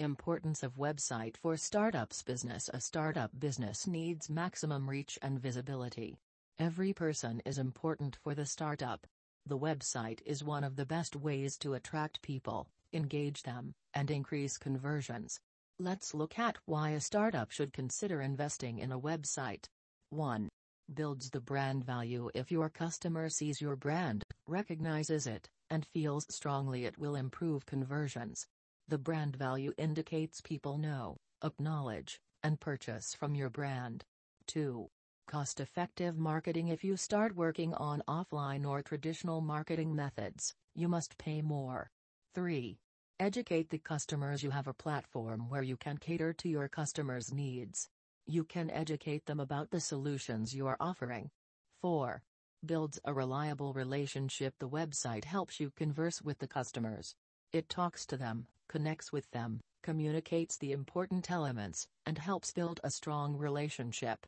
Importance of website for startups business A startup business needs maximum reach and visibility. Every person is important for the startup. The website is one of the best ways to attract people, engage them, and increase conversions. Let's look at why a startup should consider investing in a website. 1. Builds the brand value if your customer sees your brand, recognizes it, and feels strongly it will improve conversions. The brand value indicates people know, acknowledge, and purchase from your brand. 2. Cost effective marketing If you start working on offline or traditional marketing methods, you must pay more. 3. Educate the customers You have a platform where you can cater to your customers' needs. You can educate them about the solutions you are offering. 4. Builds a reliable relationship The website helps you converse with the customers. It talks to them, connects with them, communicates the important elements, and helps build a strong relationship.